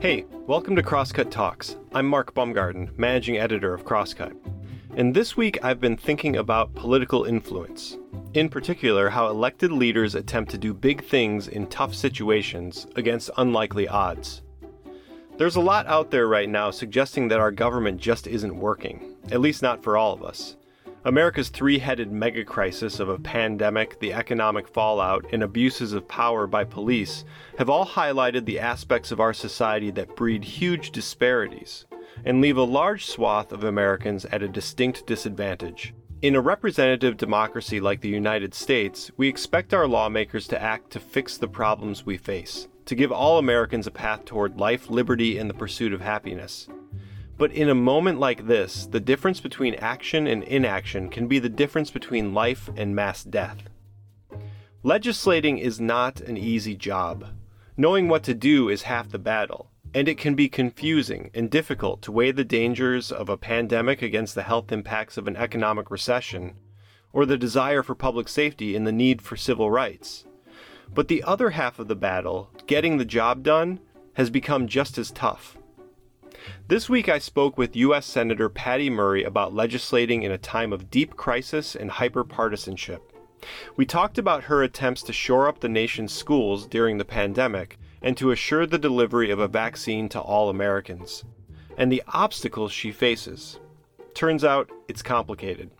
Hey, welcome to Crosscut Talks. I'm Mark Baumgarten, managing editor of Crosscut. And this week I've been thinking about political influence. In particular, how elected leaders attempt to do big things in tough situations against unlikely odds. There's a lot out there right now suggesting that our government just isn't working, at least not for all of us. America's three headed mega crisis of a pandemic, the economic fallout, and abuses of power by police have all highlighted the aspects of our society that breed huge disparities and leave a large swath of Americans at a distinct disadvantage. In a representative democracy like the United States, we expect our lawmakers to act to fix the problems we face, to give all Americans a path toward life, liberty, and the pursuit of happiness. But in a moment like this, the difference between action and inaction can be the difference between life and mass death. Legislating is not an easy job. Knowing what to do is half the battle, and it can be confusing and difficult to weigh the dangers of a pandemic against the health impacts of an economic recession, or the desire for public safety and the need for civil rights. But the other half of the battle, getting the job done, has become just as tough. This week I spoke with U.S. Senator Patty Murray about legislating in a time of deep crisis and hyperpartisanship. We talked about her attempts to shore up the nation's schools during the pandemic and to assure the delivery of a vaccine to all Americans, and the obstacles she faces. Turns out it's complicated.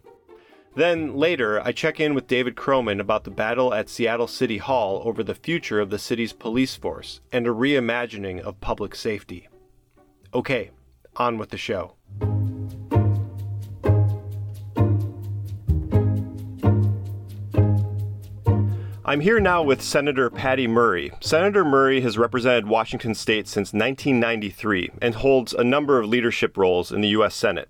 Then later, I check in with David Kroman about the battle at Seattle City Hall over the future of the city's police force and a reimagining of public safety. Okay, on with the show. I'm here now with Senator Patty Murray. Senator Murray has represented Washington state since 1993 and holds a number of leadership roles in the U.S. Senate.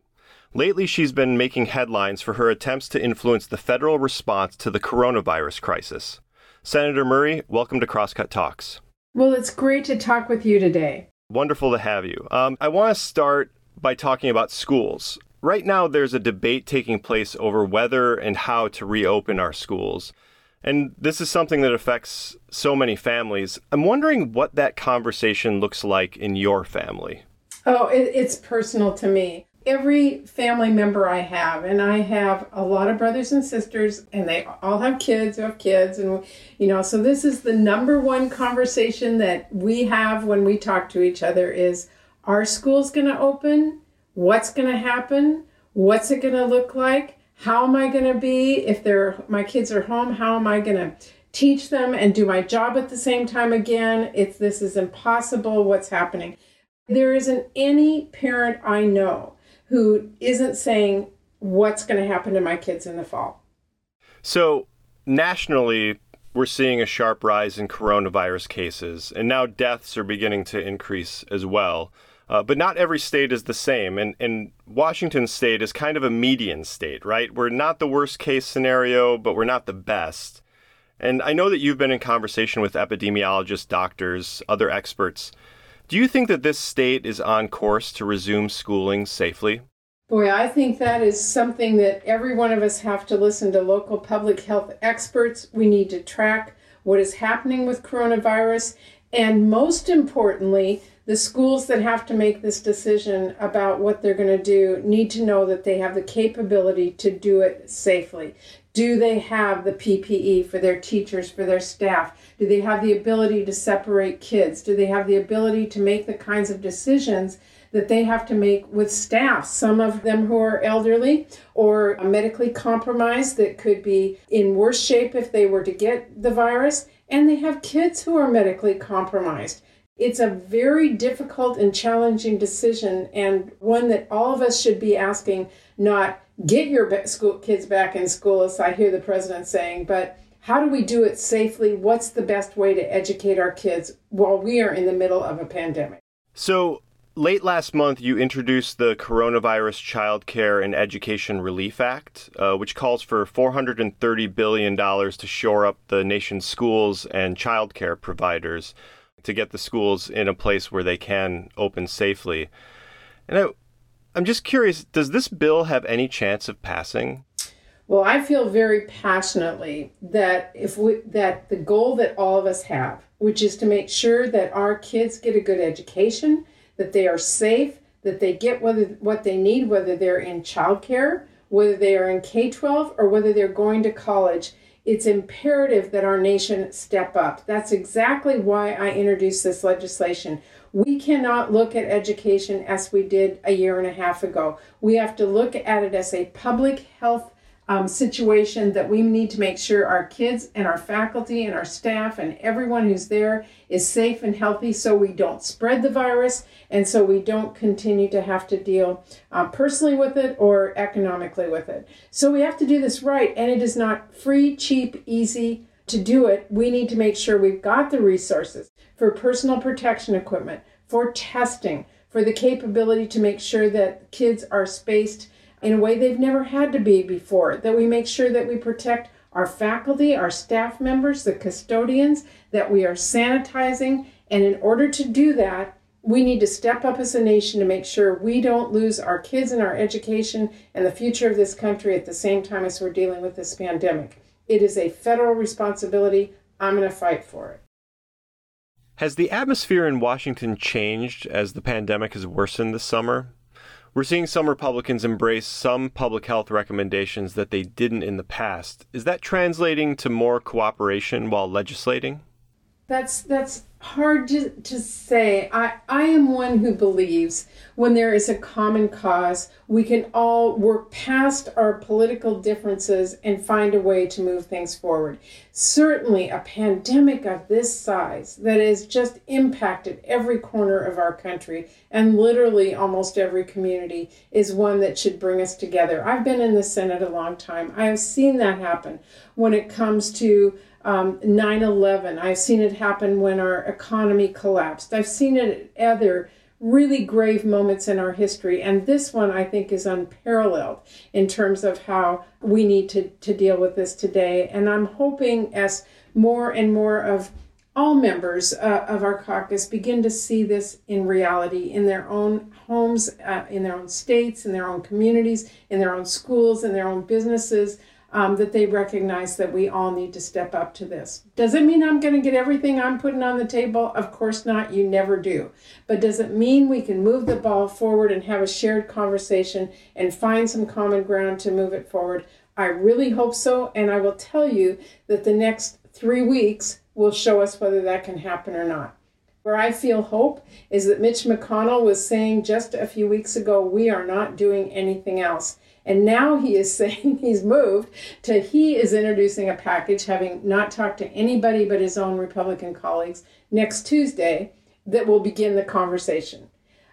Lately, she's been making headlines for her attempts to influence the federal response to the coronavirus crisis. Senator Murray, welcome to Crosscut Talks. Well, it's great to talk with you today. Wonderful to have you. Um, I want to start by talking about schools. Right now, there's a debate taking place over whether and how to reopen our schools. And this is something that affects so many families. I'm wondering what that conversation looks like in your family. Oh, it, it's personal to me. Every family member I have, and I have a lot of brothers and sisters, and they all have kids who have kids, and you know, so this is the number one conversation that we have when we talk to each other is are schools going to open? What's going to happen? What's it going to look like? How am I going to be if they're my kids are home? How am I going to teach them and do my job at the same time again? It's this is impossible. What's happening? There isn't any parent I know who isn't saying what's going to happen to my kids in the fall. So, nationally, we're seeing a sharp rise in coronavirus cases, and now deaths are beginning to increase as well. Uh, but not every state is the same, and, and Washington state is kind of a median state, right? We're not the worst case scenario, but we're not the best. And I know that you've been in conversation with epidemiologists, doctors, other experts. Do you think that this state is on course to resume schooling safely? Boy, I think that is something that every one of us have to listen to local public health experts. We need to track what is happening with coronavirus. And most importantly, the schools that have to make this decision about what they're going to do need to know that they have the capability to do it safely. Do they have the PPE for their teachers, for their staff? Do they have the ability to separate kids? Do they have the ability to make the kinds of decisions that they have to make with staff? Some of them who are elderly or medically compromised that could be in worse shape if they were to get the virus. And they have kids who are medically compromised. It's a very difficult and challenging decision, and one that all of us should be asking not get your school kids back in school, as I hear the president saying, but how do we do it safely? What's the best way to educate our kids while we are in the middle of a pandemic? So, late last month, you introduced the Coronavirus Child Care and Education Relief Act, uh, which calls for $430 billion to shore up the nation's schools and child care providers to get the schools in a place where they can open safely. And I, I'm just curious, does this bill have any chance of passing? Well, I feel very passionately that if we, that the goal that all of us have, which is to make sure that our kids get a good education, that they are safe, that they get whether, what they need, whether they're in childcare, whether they are in K 12, or whether they're going to college, it's imperative that our nation step up. That's exactly why I introduced this legislation. We cannot look at education as we did a year and a half ago. We have to look at it as a public health um, situation that we need to make sure our kids and our faculty and our staff and everyone who's there is safe and healthy so we don't spread the virus and so we don't continue to have to deal uh, personally with it or economically with it. So we have to do this right, and it is not free, cheap, easy to do it. We need to make sure we've got the resources for personal protection equipment, for testing, for the capability to make sure that kids are spaced in a way they've never had to be before, that we make sure that we protect our faculty, our staff members, the custodians, that we are sanitizing. And in order to do that, we need to step up as a nation to make sure we don't lose our kids and our education and the future of this country at the same time as we're dealing with this pandemic. It is a federal responsibility. I'm going to fight for it. Has the atmosphere in Washington changed as the pandemic has worsened this summer? We're seeing some Republicans embrace some public health recommendations that they didn't in the past. Is that translating to more cooperation while legislating? That's that's hard to, to say. I, I am one who believes when there is a common cause, we can all work past our political differences and find a way to move things forward. Certainly, a pandemic of this size that has just impacted every corner of our country and literally almost every community is one that should bring us together. I've been in the Senate a long time. I have seen that happen when it comes to um, 9-11 i've seen it happen when our economy collapsed. I've seen it at other really grave moments in our history and this one i think is unparalleled in terms of how we need to, to deal with this today. And i'm hoping as more and more of all members uh, of our caucus begin to see this in reality in their own homes, uh, in their own states, in their own communities, in their own schools, in their own businesses, um, that they recognize that we all need to step up to this. Does it mean I'm going to get everything I'm putting on the table? Of course not. You never do. But does it mean we can move the ball forward and have a shared conversation and find some common ground to move it forward? I really hope so. And I will tell you that the next three weeks will show us whether that can happen or not. Where I feel hope is that Mitch McConnell was saying just a few weeks ago, we are not doing anything else. And now he is saying he's moved to he is introducing a package, having not talked to anybody but his own Republican colleagues, next Tuesday that will begin the conversation.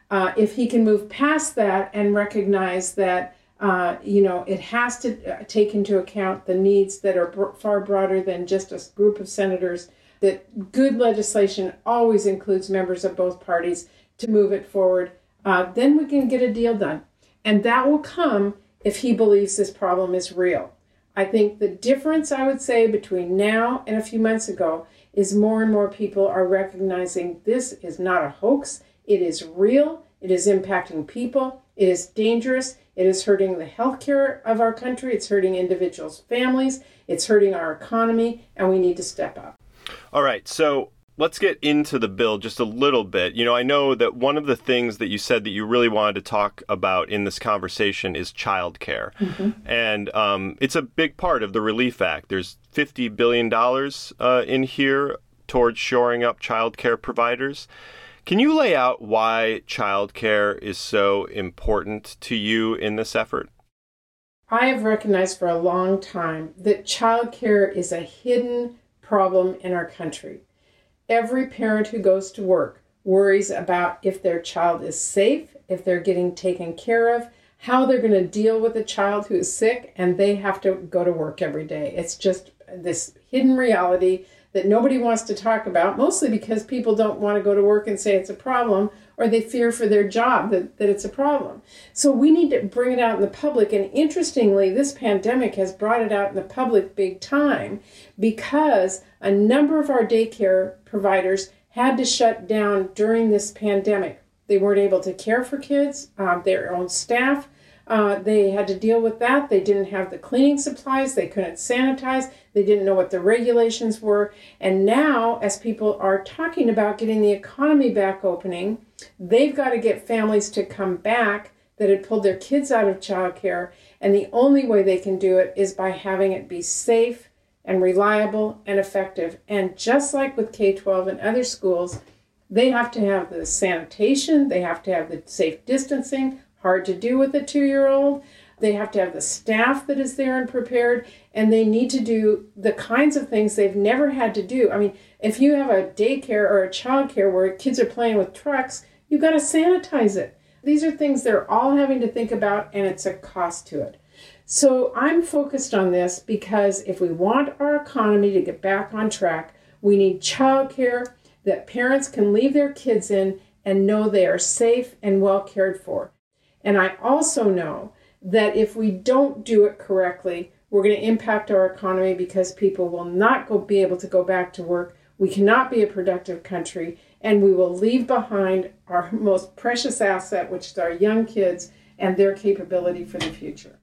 Uh, if he can move past that and recognize that, uh, you know, it has to uh, take into account the needs that are far broader than just a group of senators, that good legislation always includes members of both parties to move it forward, uh, then we can get a deal done. And that will come if he believes this problem is real. I think the difference I would say between now and a few months ago is more and more people are recognizing this is not a hoax, it is real, it is impacting people, it is dangerous, it is hurting the healthcare of our country, it's hurting individuals' families, it's hurting our economy, and we need to step up. All right, so let's get into the bill just a little bit. You know, I know that one of the things that you said that you really wanted to talk about in this conversation is childcare, mm-hmm. and um, it's a big part of the Relief Act. There's fifty billion dollars uh, in here towards shoring up childcare providers. Can you lay out why childcare is so important to you in this effort? I have recognized for a long time that childcare is a hidden problem in our country. Every parent who goes to work worries about if their child is safe, if they're getting taken care of, how they're going to deal with a child who is sick, and they have to go to work every day. It's just this hidden reality that nobody wants to talk about, mostly because people don't want to go to work and say it's a problem or they fear for their job that, that it's a problem. So we need to bring it out in the public. And interestingly, this pandemic has brought it out in the public big time because a number of our daycare providers had to shut down during this pandemic. They weren't able to care for kids, uh, their own staff Uh, they had to deal with that. They didn't have the cleaning supplies. They couldn't sanitize. They didn't know what the regulations were. And now, as people are talking about getting the economy back opening, they've got to get families to come back that had pulled their kids out of childcare. And the only way they can do it is by having it be safe and reliable and effective. And just like with K 12 and other schools, they have to have the sanitation, they have to have the safe distancing, hard to do with a two year old. They have to have the staff that is there and prepared, and they need to do the kinds of things they've never had to do. I mean, if you have a daycare or a childcare where kids are playing with trucks, you've got to sanitize it. These are things they're all having to think about, and it's a cost to it. So I'm focused on this because if we want our economy to get back on track, we need childcare that parents can leave their kids in and know they are safe and well cared for. And I also know that if we don't do it correctly, we're going to impact our economy because people will not go be able to go back to work. We cannot be a productive country, and we will leave behind our most precious asset, which is our young kids and their capability for the future.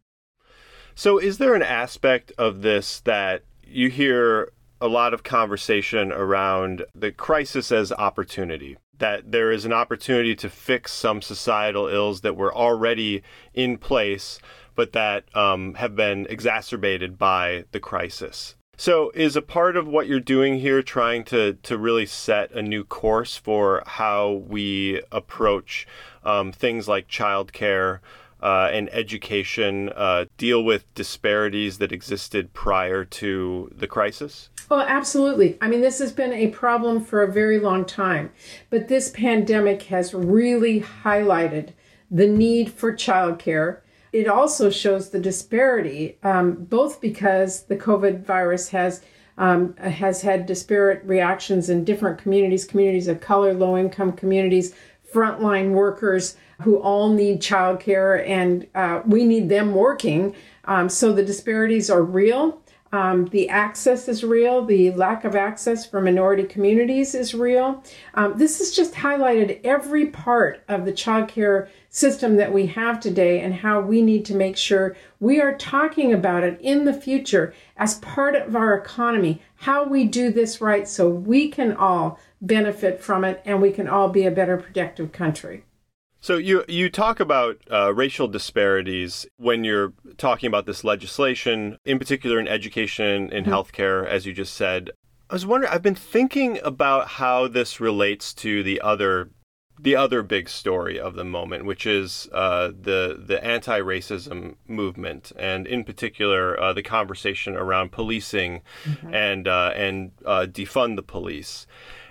So, is there an aspect of this that you hear a lot of conversation around the crisis as opportunity? that there is an opportunity to fix some societal ills that were already in place, but that um, have been exacerbated by the crisis. So, is a part of what you're doing here trying to, to really set a new course for how we approach um, things like childcare uh, and education, uh, deal with disparities that existed prior to the crisis? Oh, absolutely. I mean, this has been a problem for a very long time, but this pandemic has really highlighted the need for childcare. It also shows the disparity, um, both because the COVID virus has um, has had disparate reactions in different communities, communities of color, low income communities, frontline workers who all need childcare, and uh, we need them working. Um, so the disparities are real. Um, the access is real. The lack of access for minority communities is real. Um, this has just highlighted every part of the childcare system that we have today and how we need to make sure we are talking about it in the future as part of our economy, how we do this right so we can all benefit from it and we can all be a better productive country. So you you talk about uh, racial disparities when you're talking about this legislation, in particular in education and mm-hmm. healthcare, as you just said. I was wondering. I've been thinking about how this relates to the other the other big story of the moment, which is uh, the the anti-racism movement, and in particular uh, the conversation around policing mm-hmm. and uh, and uh, defund the police.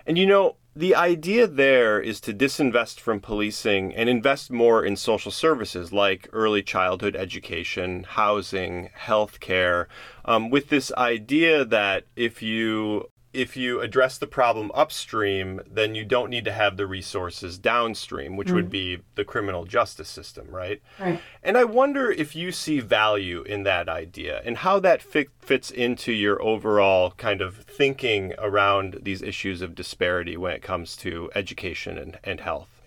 And you know, the idea there is to disinvest from policing and invest more in social services like early childhood education, housing, healthcare, um, with this idea that if you if you address the problem upstream, then you don't need to have the resources downstream, which mm. would be the criminal justice system, right? Right. And I wonder if you see value in that idea and how that fit, fits into your overall kind of thinking around these issues of disparity when it comes to education and, and health.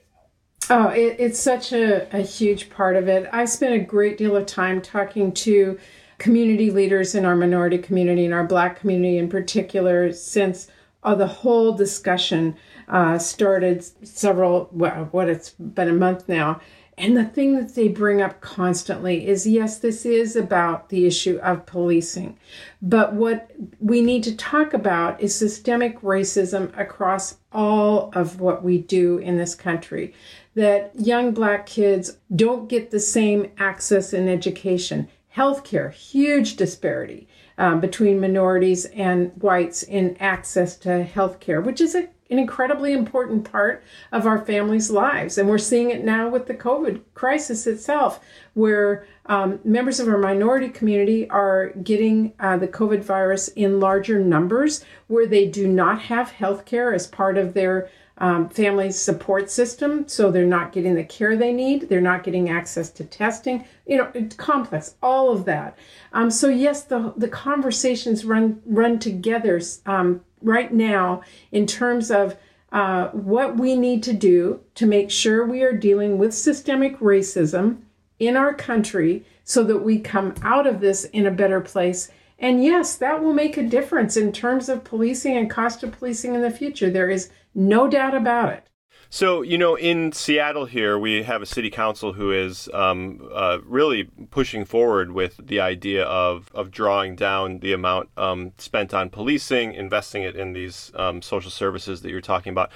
Oh, it, it's such a, a huge part of it. I spent a great deal of time talking to community leaders in our minority community and our black community in particular since uh, the whole discussion uh, started several well, what it's been a month now and the thing that they bring up constantly is yes, this is about the issue of policing. But what we need to talk about is systemic racism across all of what we do in this country. That young black kids don't get the same access in education. Healthcare, huge disparity um, between minorities and whites in access to healthcare, which is a, an incredibly important part of our families' lives. And we're seeing it now with the COVID crisis itself, where um, members of our minority community are getting uh, the COVID virus in larger numbers, where they do not have healthcare as part of their um, family support system, so they're not getting the care they need. They're not getting access to testing. You know, it's complex, all of that. Um, so yes, the the conversations run run together um, right now in terms of uh, what we need to do to make sure we are dealing with systemic racism in our country so that we come out of this in a better place. And yes, that will make a difference in terms of policing and cost of policing in the future. There is no doubt about it. So, you know, in Seattle here, we have a city council who is um, uh, really pushing forward with the idea of, of drawing down the amount um, spent on policing, investing it in these um, social services that you're talking about.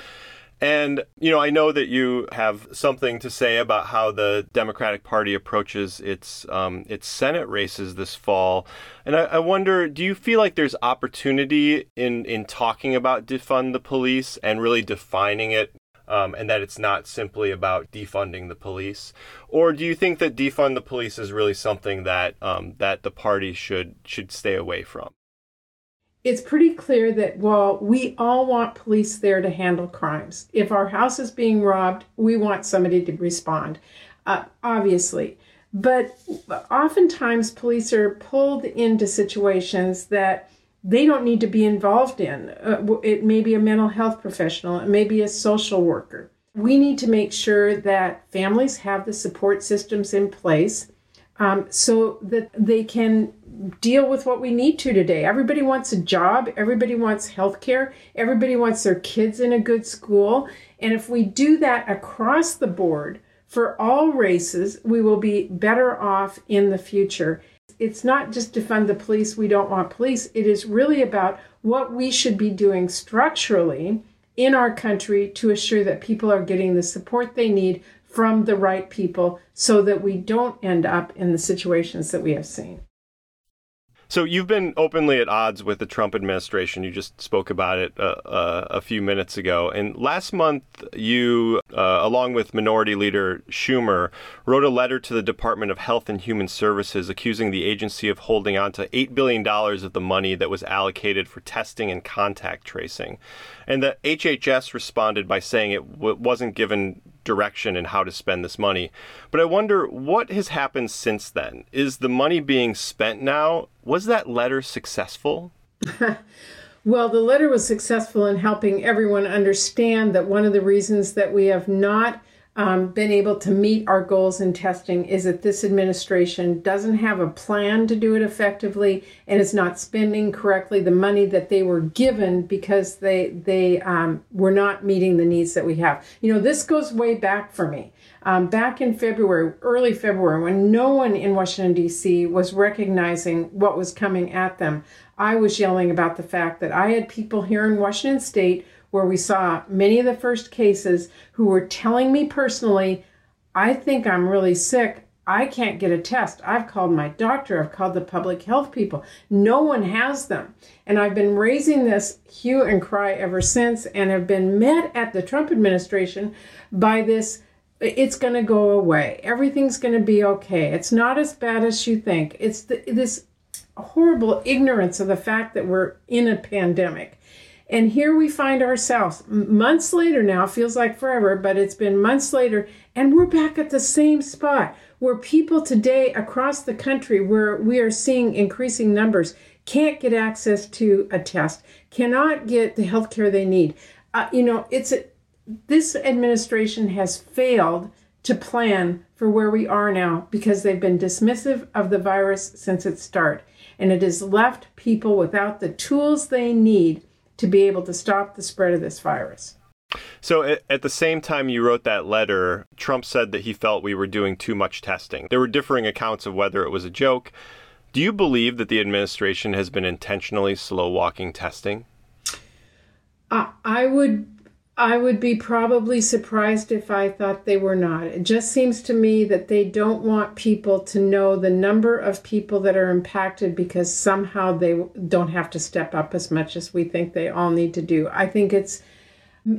And, you know, I know that you have something to say about how the Democratic Party approaches its um, its Senate races this fall. And I, I, wonder, do you feel like there's opportunity in, in talking about defund the police and really defining it um, and that it's not simply about defunding the police? Or do you think that defund the police is really something that um, that the party should should stay away from? It's pretty clear that while we all want police there to handle crimes, if our house is being robbed, we want somebody to respond, uh, obviously. But oftentimes, police are pulled into situations that they don't need to be involved in. Uh, it may be a mental health professional, it may be a social worker. We need to make sure that families have the support systems in place um, so that they can deal with what we need to today. Everybody wants a job, everybody wants health care, everybody wants their kids in a good school. And if we do that across the board for all races, we will be better off in the future it's not just to fund the police, we don't want police. It is really about what we should be doing structurally in our country to assure that people are getting the support they need from the right people so that we don't end up in the situations that we have seen. So you've been openly at odds with the Trump administration. You just spoke about it uh, uh, a few minutes ago. And last month, you, uh, along with Minority Leader Schumer, wrote a letter to the Department of Health and Human Services accusing the agency of holding on to $8 billion of the money that was allocated for testing and contact tracing. And the HHS responded by saying it w- wasn't given direction and how to spend this money. But I wonder what has happened since then. Is the money being spent now? Was that letter successful? well, the letter was successful in helping everyone understand that one of the reasons that we have not um, been able to meet our goals in testing is that this administration doesn't have a plan to do it effectively and is not spending correctly the money that they were given because they they um, were not meeting the needs that we have. You know, this goes way back for me. Um, back in February, early February, when no one in Washington, D.C. was recognizing what was coming at them, I was yelling about the fact that I had people here in Washington State where we saw many of the first cases who were telling me personally, I think I'm really sick. I can't get a test. I've called my doctor, I've called the public health people. No one has them. And I've been raising this hue and cry ever since and have been met at the Trump administration by this it's going to go away. Everything's going to be okay. It's not as bad as you think. It's the, this horrible ignorance of the fact that we're in a pandemic. And here we find ourselves months later now, feels like forever, but it's been months later, and we're back at the same spot where people today across the country, where we are seeing increasing numbers, can't get access to a test, cannot get the health care they need. Uh, you know, it's a, this administration has failed to plan for where we are now because they've been dismissive of the virus since its start. And it has left people without the tools they need to be able to stop the spread of this virus. So, at the same time you wrote that letter, Trump said that he felt we were doing too much testing. There were differing accounts of whether it was a joke. Do you believe that the administration has been intentionally slow walking testing? Uh, I would I would be probably surprised if I thought they were not. It just seems to me that they don't want people to know the number of people that are impacted because somehow they don't have to step up as much as we think they all need to do. I think it's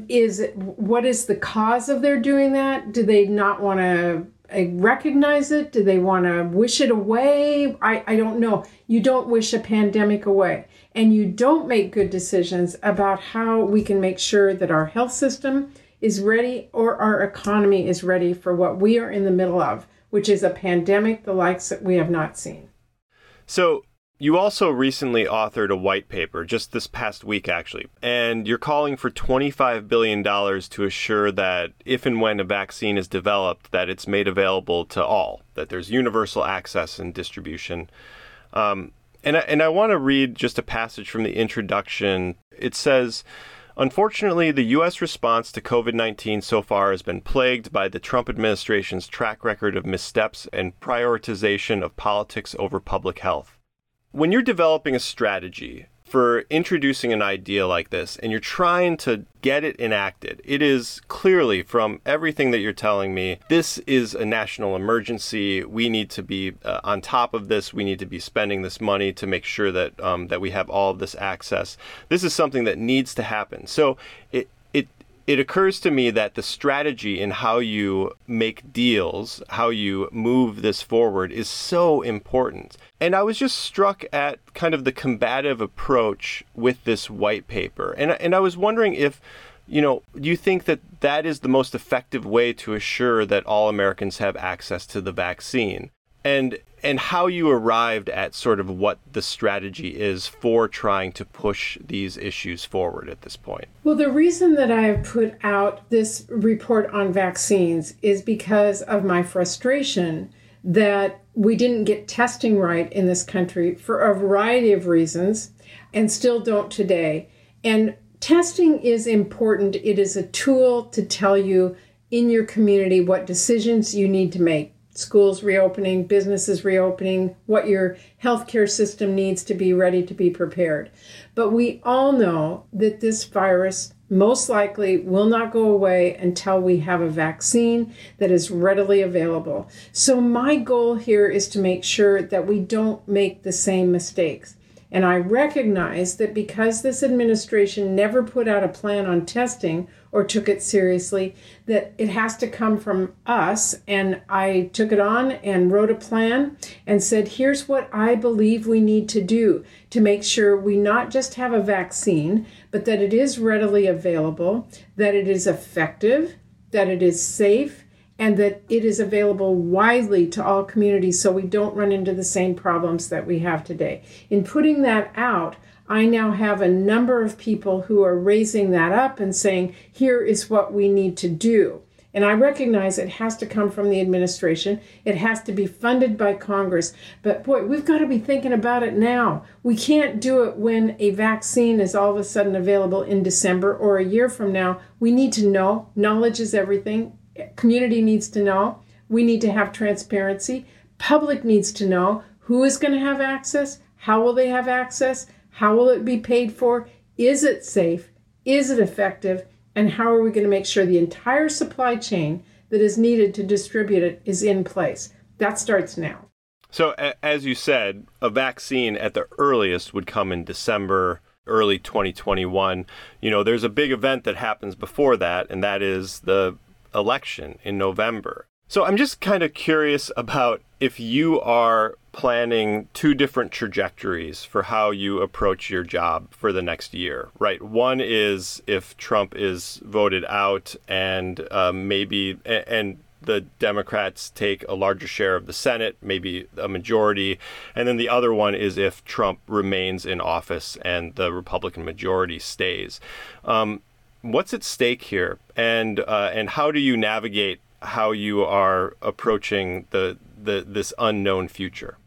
is what is the cause of their doing that? Do they not want to uh, recognize it? Do they want to wish it away? I, I don't know. You don't wish a pandemic away and you don't make good decisions about how we can make sure that our health system is ready or our economy is ready for what we are in the middle of, which is a pandemic the likes that we have not seen. So, You also recently authored a white paper, just this past week actually, and you're calling for $25 billion to assure that if and when a vaccine is developed, that it's made available to all, that there's universal access and distribution. Um, and I, and I want to read just a passage from the introduction. It says, Unfortunately, the U.S. response to COVID 19 so far has been plagued by the Trump administration's track record of missteps and prioritization of politics over public health. When you're developing a strategy for introducing an idea like this and you're trying to get it enacted, it is clearly from everything that you're telling me, this is a national emergency. We need to be uh, on top of this. We need to be spending this money to make sure that um, that we have all of this access. This is something that needs to happen. So it it occurs to me that the strategy in how you make deals, how you move this forward is so important. And I was just struck at kind of the combative approach with this white paper. And, and I was wondering if, you know, you think that that is the most effective way to assure that all Americans have access to the vaccine? And and how you arrived at sort of what the strategy is for trying to push these issues forward at this point. Well, the reason that I have put out this report on vaccines is because of my frustration that we didn't get testing right in this country for a variety of reasons and still don't today. And testing is important, it is a tool to tell you in your community what decisions you need to make schools reopening, businesses reopening, what your healthcare system needs to be ready to be prepared. But we all know that this virus most likely will not go away until we have a vaccine that is readily available. So, my goal here is to make sure that we don't make the same mistakes. And I recognize that because this administration never put out a plan on testing or took it seriously, that it has to come from us. And I took it on and wrote a plan and said, here's what I believe we need to do to make sure we not just have a vaccine, but that it is readily available, that it is effective, that it is safe, and that it is available widely to all communities so we don't run into the same problems that we have today. In putting that out, I now have a number of people who are raising that up and saying, here is what we need to do. And I recognize it has to come from the administration. It has to be funded by Congress. But boy, we've got to be thinking about it now. We can't do it when a vaccine is all of a sudden available in December or a year from now. We need to know. Knowledge is everything. Community needs to know. We need to have transparency. Public needs to know who is going to have access, how will they have access, how will it be paid for? Is it safe? Is it effective? And how are we going to make sure the entire supply chain that is needed to distribute it is in place? That starts now. So, as you said, a vaccine at the earliest would come in December, early 2021. You know, there's a big event that happens before that, and that is the election in November. So, I'm just kind of curious about if you are planning two different trajectories for how you approach your job for the next year, right? One is if Trump is voted out and um, maybe, and the Democrats take a larger share of the Senate, maybe a majority. And then the other one is if Trump remains in office and the Republican majority stays. Um, what's at stake here? And, uh, and how do you navigate how you are approaching the, the this unknown future?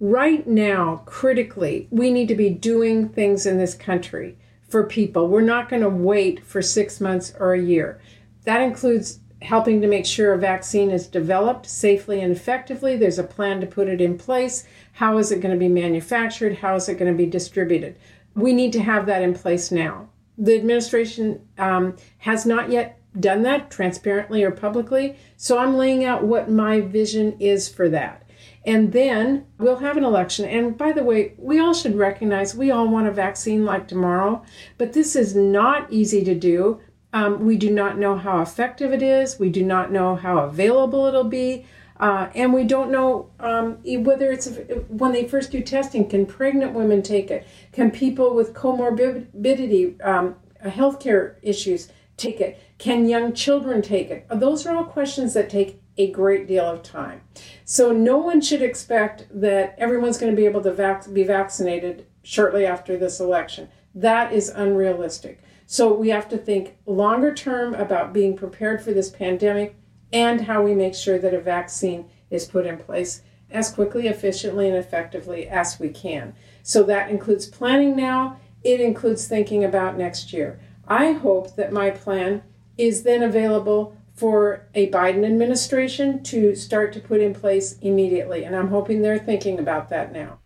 right now, critically, we need to be doing things in this country for people. We're not going to wait for six months or a year. That includes helping to make sure a vaccine is developed safely and effectively. There's a plan to put it in place. How is it going to be manufactured? How is it going to be distributed? We need to have that in place now. The administration um, has not yet done that transparently or publicly, so I'm laying out what my vision is for that. And then we'll have an election. And by the way, we all should recognize we all want a vaccine like tomorrow, but this is not easy to do. Um, we do not know how effective it is. We do not know how available it'll be. Uh, and we don't know um, whether it's when they first do testing, can pregnant women take it? Can people with comorbidity, um, healthcare issues take it? Can young children take it? Those are all questions that take a great deal of time. So no one should expect that everyone's going to be able to vac- be vaccinated shortly after this election. That is unrealistic. So we have to think longer term about being prepared for this pandemic and how we make sure that a vaccine is put in place as quickly, efficiently, and effectively as we can. So that includes planning now, it includes thinking about next year. I hope that my plan is then available for a Biden administration to start to put in place immediately. And I'm hoping they're thinking about that now.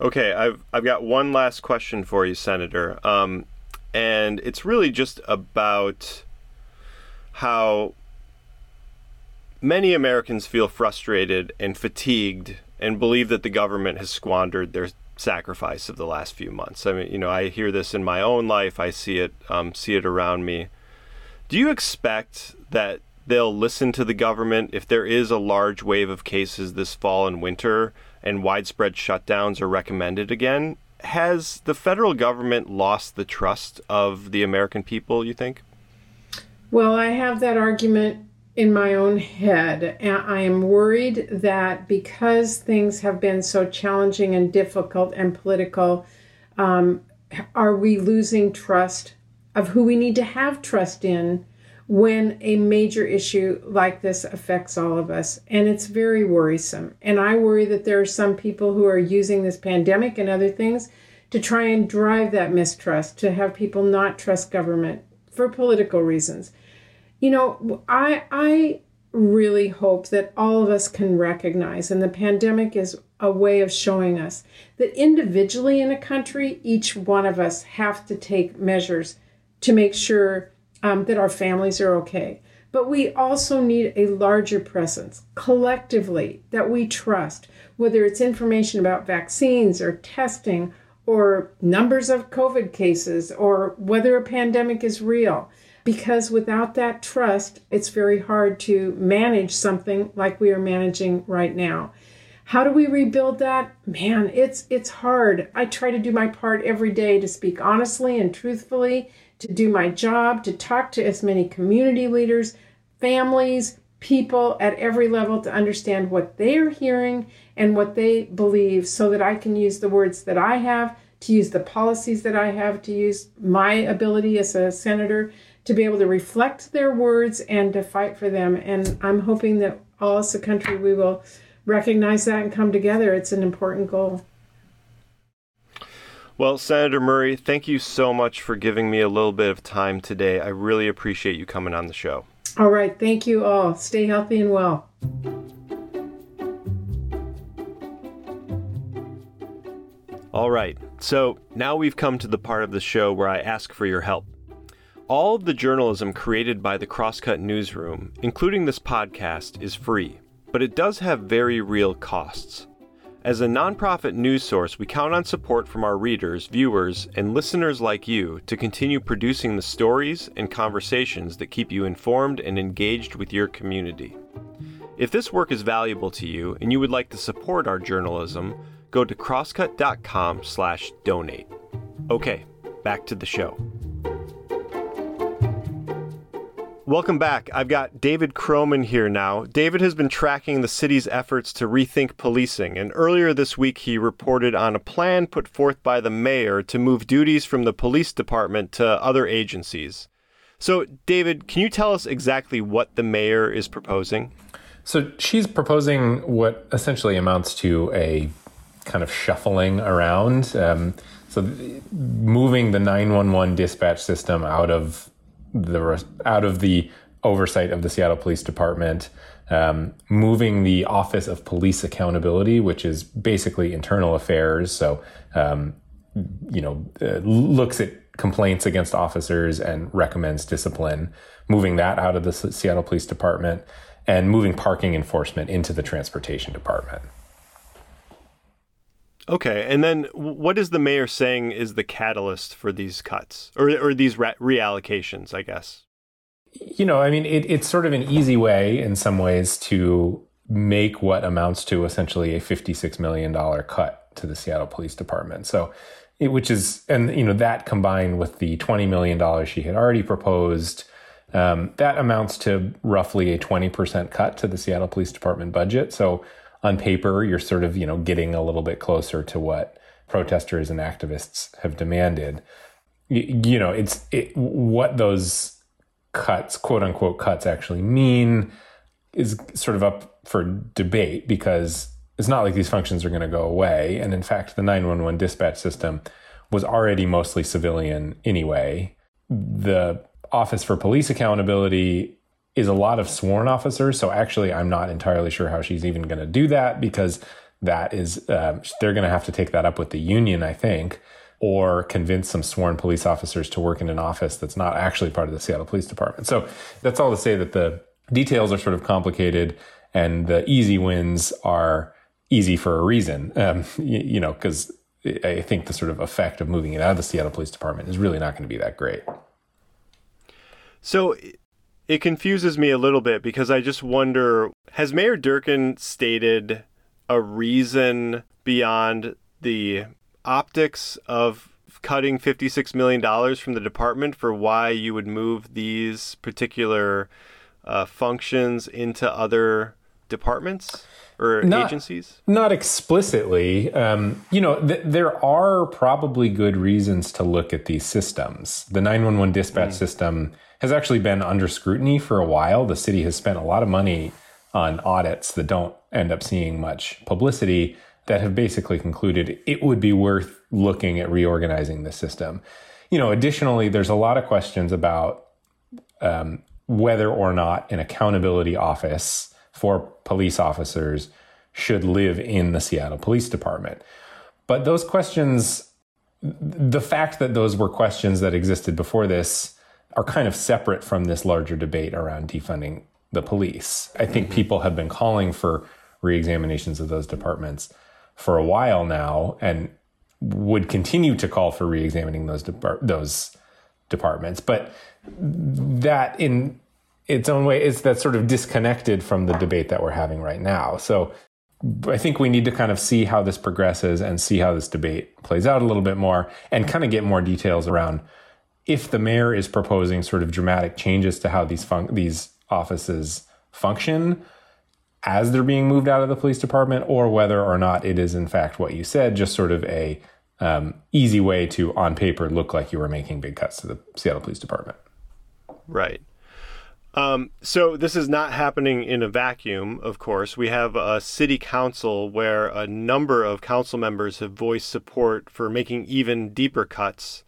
Okay, I've, I've got one last question for you, Senator. Um, and it's really just about how many Americans feel frustrated and fatigued and believe that the government has squandered their sacrifice of the last few months. I mean, you know, I hear this in my own life. I see it, um, see it around me. Do you expect that they'll listen to the government if there is a large wave of cases this fall and winter and widespread shutdowns are recommended again? Has the federal government lost the trust of the American people, you think? Well, I have that argument in my own head. I am worried that because things have been so challenging and difficult and political, um, are we losing trust of who we need to have trust in when a major issue like this affects all of us? And it's very worrisome. And I worry that there are some people who are using this pandemic and other things to try and drive that mistrust, to have people not trust government for political reasons you know, I I really hope that all of us can recognize, and the pandemic is a way of showing us that individually in a country, each one of us have to take measures to make sure um, that our families are okay. But we also need a larger presence collectively that we trust, whether it's information about vaccines or testing or numbers of COVID cases or whether a pandemic is real because without that trust, it's very hard to manage something like we are managing right now. How do we rebuild that? Man, it's it's hard. I try to do my part every day to speak honestly and truthfully, to do my job, to talk to as many community leaders, families, people at every level to understand what they are hearing and what they believe so that I can use the words that I have, to use the policies that I have, to use my ability as a senator to be able to reflect their words and to fight for them. And I'm hoping that all as a country we will recognize that and come together. It's an important goal. Well, Senator Murray, thank you so much for giving me a little bit of time today. I really appreciate you coming on the show. All right. Thank you all. Stay healthy and well. All right. So now we've come to the part of the show where I ask for your help. All of the journalism created by the Crosscut Newsroom, including this podcast, is free, but it does have very real costs. As a nonprofit news source, we count on support from our readers, viewers, and listeners like you to continue producing the stories and conversations that keep you informed and engaged with your community. If this work is valuable to you and you would like to support our journalism, go to crosscut.com/donate. Okay, back to the show. Welcome back. I've got David Kroman here now. David has been tracking the city's efforts to rethink policing, and earlier this week he reported on a plan put forth by the mayor to move duties from the police department to other agencies. So, David, can you tell us exactly what the mayor is proposing? So, she's proposing what essentially amounts to a kind of shuffling around. Um, so, moving the 911 dispatch system out of the out of the oversight of the Seattle Police Department, um, moving the Office of Police Accountability, which is basically internal affairs. So, um, you know, uh, looks at complaints against officers and recommends discipline, moving that out of the Seattle Police Department, and moving parking enforcement into the Transportation Department. Okay, and then what is the mayor saying is the catalyst for these cuts or or these re- reallocations? I guess. You know, I mean, it, it's sort of an easy way in some ways to make what amounts to essentially a fifty-six million dollar cut to the Seattle Police Department. So, it, which is, and you know, that combined with the twenty million dollars she had already proposed, Um, that amounts to roughly a 20% cut to the Seattle Police Department budget. So on paper, you're sort of, you know, getting a little bit closer to what protesters and activists have demanded. You, you know, it's it, what those cuts, quote unquote cuts, actually mean is sort of up for debate because it's not like these functions are going to go away. And in fact, the 911 dispatch system was already mostly civilian anyway. The Office for Police Accountability is a lot of sworn officers. So actually, I'm not entirely sure how she's even going to do that because that is, uh, they're going to have to take that up with the union, I think, or convince some sworn police officers to work in an office that's not actually part of the Seattle Police Department. So that's all to say that the details are sort of complicated and the easy wins are easy for a reason, um, you, you know, because I think the sort of effect of moving it out of the Seattle Police Department is really not going to be that great. So it confuses me a little bit because I just wonder has Mayor Durkan stated a reason beyond the optics of cutting $56 million from the department for why you would move these particular uh, functions into other departments or not, agencies? Not explicitly. Um, you know, th- there are probably good reasons to look at these systems. The 911 dispatch mm. system has actually been under scrutiny for a while. The city has spent a lot of money on audits that don't end up seeing much publicity that have basically concluded it would be worth looking at reorganizing the system. You know, additionally, there's a lot of questions about um, whether or not an accountability office for police officers should live in the Seattle Police Department. But those questions, the fact that those were questions that existed before this, are kind of separate from this larger debate around defunding the police. I think mm-hmm. people have been calling for reexaminations of those departments for a while now and would continue to call for reexamining those those departments. But that in its own way is that sort of disconnected from the debate that we're having right now. So I think we need to kind of see how this progresses and see how this debate plays out a little bit more and kind of get more details around if the mayor is proposing sort of dramatic changes to how these fun- these offices function as they're being moved out of the police department or whether or not it is in fact what you said just sort of a um, easy way to on paper look like you were making big cuts to the Seattle Police Department. Right. Um, so this is not happening in a vacuum, of course. We have a city council where a number of council members have voiced support for making even deeper cuts.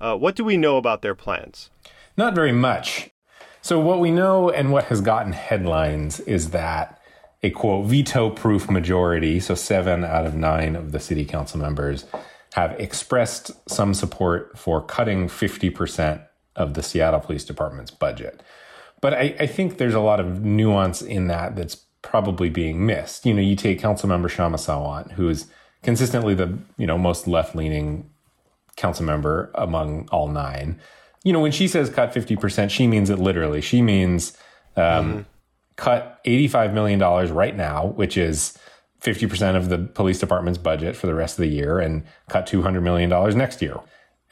Uh, what do we know about their plans? Not very much. So what we know and what has gotten headlines is that a quote veto proof majority, so seven out of nine of the city council members, have expressed some support for cutting 50% of the Seattle Police Department's budget. But I, I, think there's a lot of nuance in that that's probably being missed. You know, you take Councilmember Kshama Sawant, who is consistently the you know most left leaning council member among all nine. You know, when she says cut 50%, she means it literally. She means um, mm-hmm. cut $85 million right now, which is 50% of the police department's budget for the rest of the year, and cut $200 million next year.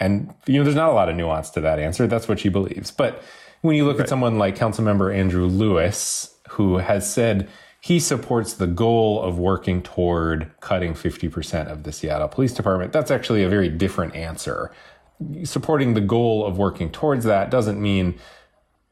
And, you know, there's not a lot of nuance to that answer. That's what she believes. But when you look right. at someone like Councilmember Andrew Lewis, who has said he supports the goal of working toward cutting 50% of the Seattle Police Department, that's actually a very different answer. Supporting the goal of working towards that doesn't mean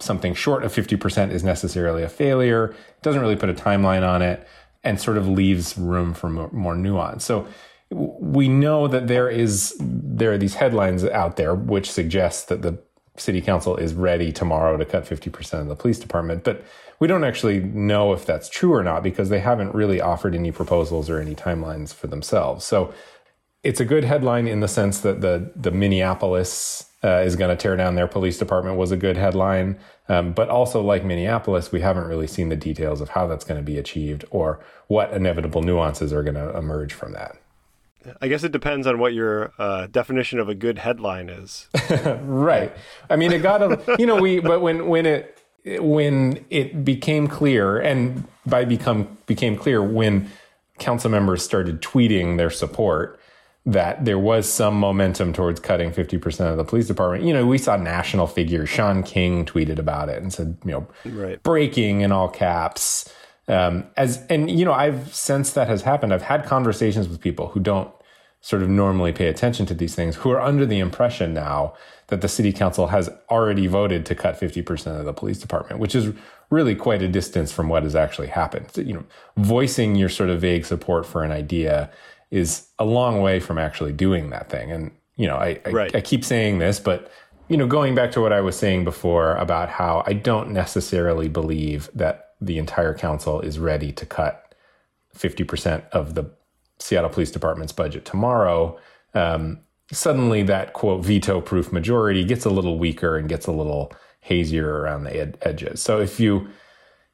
something short of 50% is necessarily a failure, it doesn't really put a timeline on it, and sort of leaves room for more, more nuance. So we know that there is there are these headlines out there which suggest that the city council is ready tomorrow to cut 50% of the police department. But we don't actually know if that's true or not because they haven't really offered any proposals or any timelines for themselves. So it's a good headline in the sense that the, the Minneapolis uh, is going to tear down their police department was a good headline. Um, but also, like Minneapolis, we haven't really seen the details of how that's going to be achieved or what inevitable nuances are going to emerge from that. I guess it depends on what your uh, definition of a good headline is. right. I mean, it got a, you know, we, but when, when it, when it became clear and by become, became clear when council members started tweeting their support, that there was some momentum towards cutting 50% of the police department. You know, we saw national figures. Shaun King tweeted about it and said, you know, right. breaking in all caps. Um, as and you know, I've since that has happened, I've had conversations with people who don't sort of normally pay attention to these things, who are under the impression now that the city council has already voted to cut 50% of the police department, which is really quite a distance from what has actually happened. So, you know, voicing your sort of vague support for an idea is a long way from actually doing that thing. And, you know, I, I, right. I keep saying this, but, you know, going back to what I was saying before about how I don't necessarily believe that the entire council is ready to cut 50% of the Seattle Police Department's budget tomorrow. Um, suddenly that quote veto proof majority gets a little weaker and gets a little hazier around the ed- edges. So if you,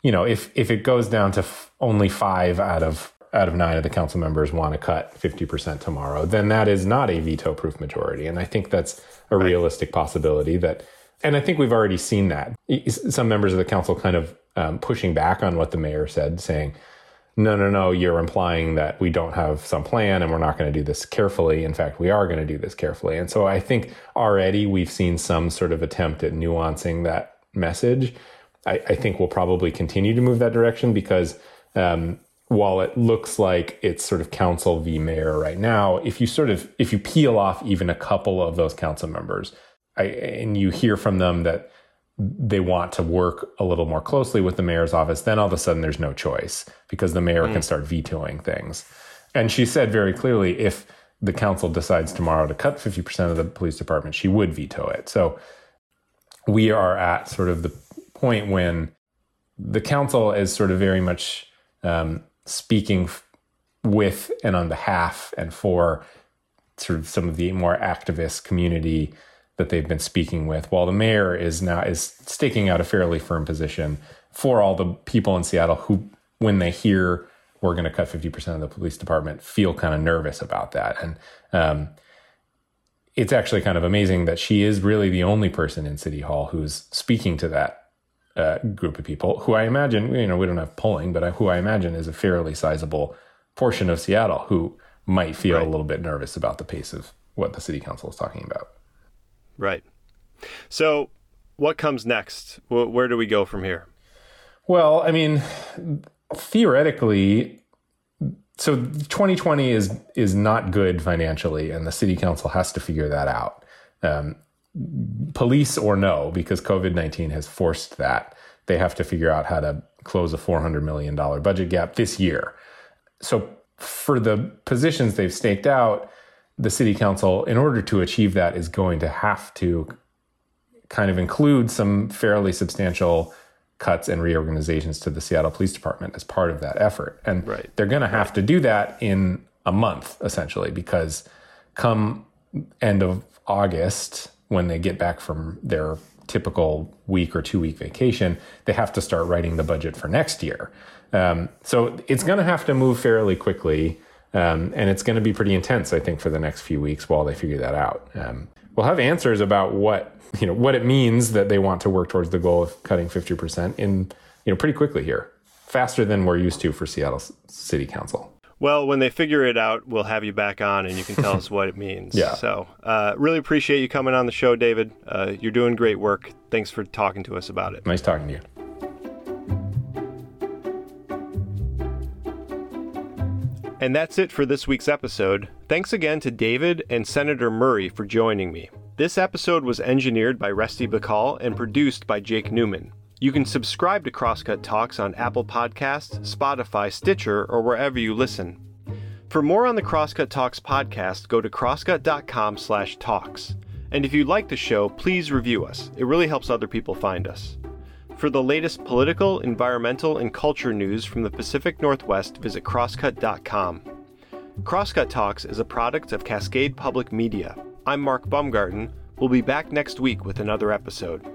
you know, if if it goes down to f- only five out of out of nine of the council members want to cut 50% tomorrow, then that is not a veto proof majority. And I think that's a right. realistic possibility that, and I think we've already seen that. Some members of the council kind of um, pushing back on what the mayor said, saying, no, no, no, you're implying that we don't have some plan and we're not going to do this carefully. In fact, we are going to do this carefully. And so I think already we've seen some sort of attempt at nuancing that message. I, I think we'll probably continue to move that direction because um, while it looks like it's sort of council v mayor right now, if you sort of if you peel off even a couple of those council members, I, and you hear from them that they want to work a little more closely with the mayor's office, then all of a sudden there's no choice because the mayor mm. can start vetoing things. And she said very clearly if the council decides tomorrow to cut 50% of the police department, she would veto it. So we are at sort of the point when the council is sort of very much um, speaking with and on behalf and for sort of some of the more activist community that they've been speaking with, while the mayor is now is staking out a fairly firm position for all the people in Seattle who, when they hear we're going to cut 50% of the police department, feel kind of nervous about that. And um, it's actually kind of amazing that she is really the only person in City Hall who's speaking to that uh, group of people who I imagine, you know, we don't have polling, but who I imagine is a fairly sizable portion of Seattle who might feel right. a little bit nervous about the pace of what the city council is talking about. Right. So, what comes next? Where do we go from here? Well, I mean, theoretically, so 2020 is is not good financially, and the city council has to figure that out. Um, police or no, because COVID 19 has forced that. They have to figure out how to close a $400 million budget gap this year. So, for the positions they've staked out, the city council, in order to achieve that, is going to have to kind of include some fairly substantial cuts and reorganizations to the Seattle Police Department as part of that effort. And right. they're going to have right. to do that in a month, essentially, because come end of August, when they get back from their typical week or two week vacation, they have to start writing the budget for next year. Um, so it's going to have to move fairly quickly. Um, and it's going to be pretty intense, I think, for the next few weeks while they figure that out. Um, we'll have answers about what you know what it means that they want to work towards the goal of cutting 50% in you know pretty quickly here, faster than we're used to for Seattle City Council. Well, when they figure it out, we'll have you back on and you can tell us what it means. Yeah. So, uh, really appreciate you coming on the show, David. Uh, you're doing great work. Thanks for talking to us about it. Nice talking to you. And that's it for this week's episode. Thanks again to David and Senator Murray for joining me. This episode was engineered by Rusty Bacall and produced by Jake Newman. You can subscribe to Crosscut Talks on Apple Podcasts, Spotify, Stitcher, or wherever you listen. For more on the Crosscut Talks podcast, go to crosscut.com/talks. And if you like the show, please review us. It really helps other people find us. For the latest political, environmental, and culture news from the Pacific Northwest, visit crosscut.com. Crosscut Talks is a product of Cascade Public Media. I'm Mark Baumgarten. We'll be back next week with another episode.